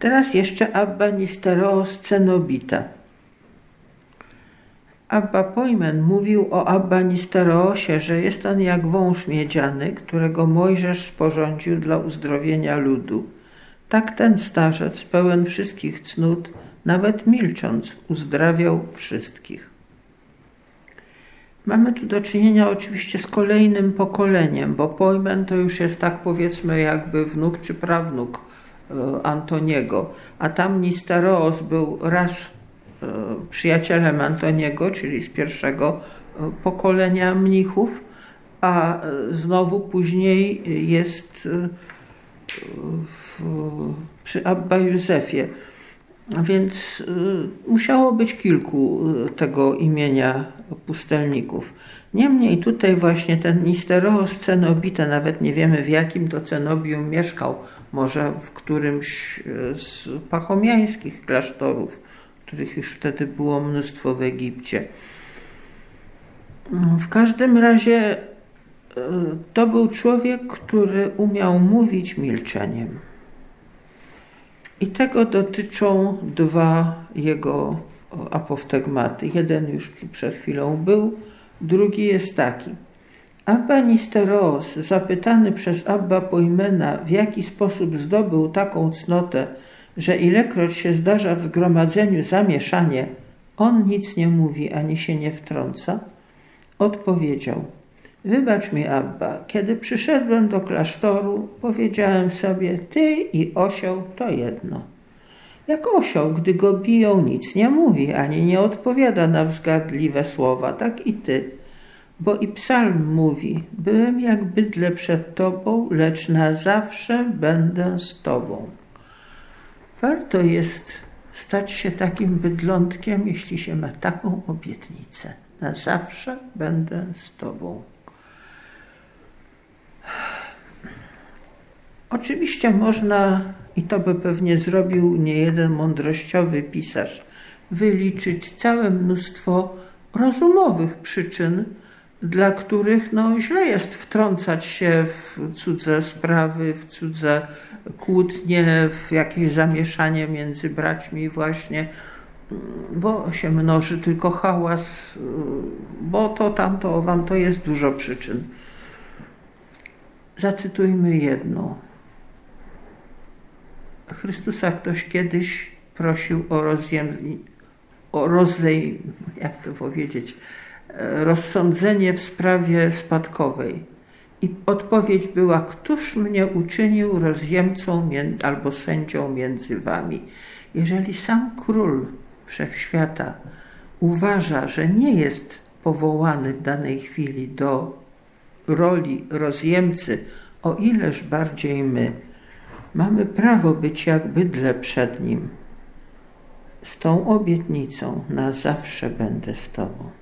Teraz jeszcze Abba Nisteros Cenobita. Abba Pojmen mówił o Abba Nisteroosie, że jest on jak wąż miedziany, którego Mojżesz sporządził dla uzdrowienia ludu. Tak ten starzec, pełen wszystkich cnót, nawet milcząc, uzdrawiał wszystkich. Mamy tu do czynienia oczywiście z kolejnym pokoleniem, bo Pojmen to już jest tak powiedzmy jakby wnuk czy prawnuk Antoniego, a tam Nistaros był raz e, przyjacielem Antoniego, czyli z pierwszego e, pokolenia mnichów, a znowu później jest w, przy Abba Józefie. Więc musiało być kilku tego imienia pustelników. Niemniej tutaj właśnie ten Nisteros Cenobita, nawet nie wiemy w jakim to cenobium mieszkał, może w którymś y, z pachomiańskich klasztorów, których już wtedy było mnóstwo w Egipcie. W każdym razie to był człowiek, który umiał mówić milczeniem. I tego dotyczą dwa jego apoftegmaty. Jeden już przed chwilą był, drugi jest taki. Abba Nisteros, zapytany przez Abba Pojmena, w jaki sposób zdobył taką cnotę, że ilekroć się zdarza w zgromadzeniu zamieszanie, on nic nie mówi ani się nie wtrąca, odpowiedział – Wybacz mi, Abba, kiedy przyszedłem do klasztoru, powiedziałem sobie, ty i osioł to jedno. Jak osioł, gdy go biją, nic nie mówi, ani nie odpowiada na wzgadliwe słowa, tak i ty. Bo i psalm mówi, byłem jak bydle przed tobą, lecz na zawsze będę z tobą. Warto jest stać się takim bydlątkiem, jeśli się ma taką obietnicę. Na zawsze będę z tobą. Oczywiście można, i to by pewnie zrobił niejeden mądrościowy pisarz, wyliczyć całe mnóstwo rozumowych przyczyn, dla których no, źle jest wtrącać się w cudze sprawy, w cudze kłótnie, w jakieś zamieszanie między braćmi właśnie, bo się mnoży tylko hałas, bo to, tamto, wam to jest dużo przyczyn. Zacytujmy jedną. Chrystusa ktoś kiedyś prosił o rozjem, o rozej, jak to powiedzieć, e, rozsądzenie w sprawie spadkowej. I odpowiedź była, któż mnie uczynił rozjemcą albo sędzią między wami? Jeżeli sam król wszechświata uważa, że nie jest powołany w danej chwili do roli rozjemcy, o ileż bardziej my, Mamy prawo być jak bydle przed Nim. Z tą obietnicą na zawsze będę z Tobą.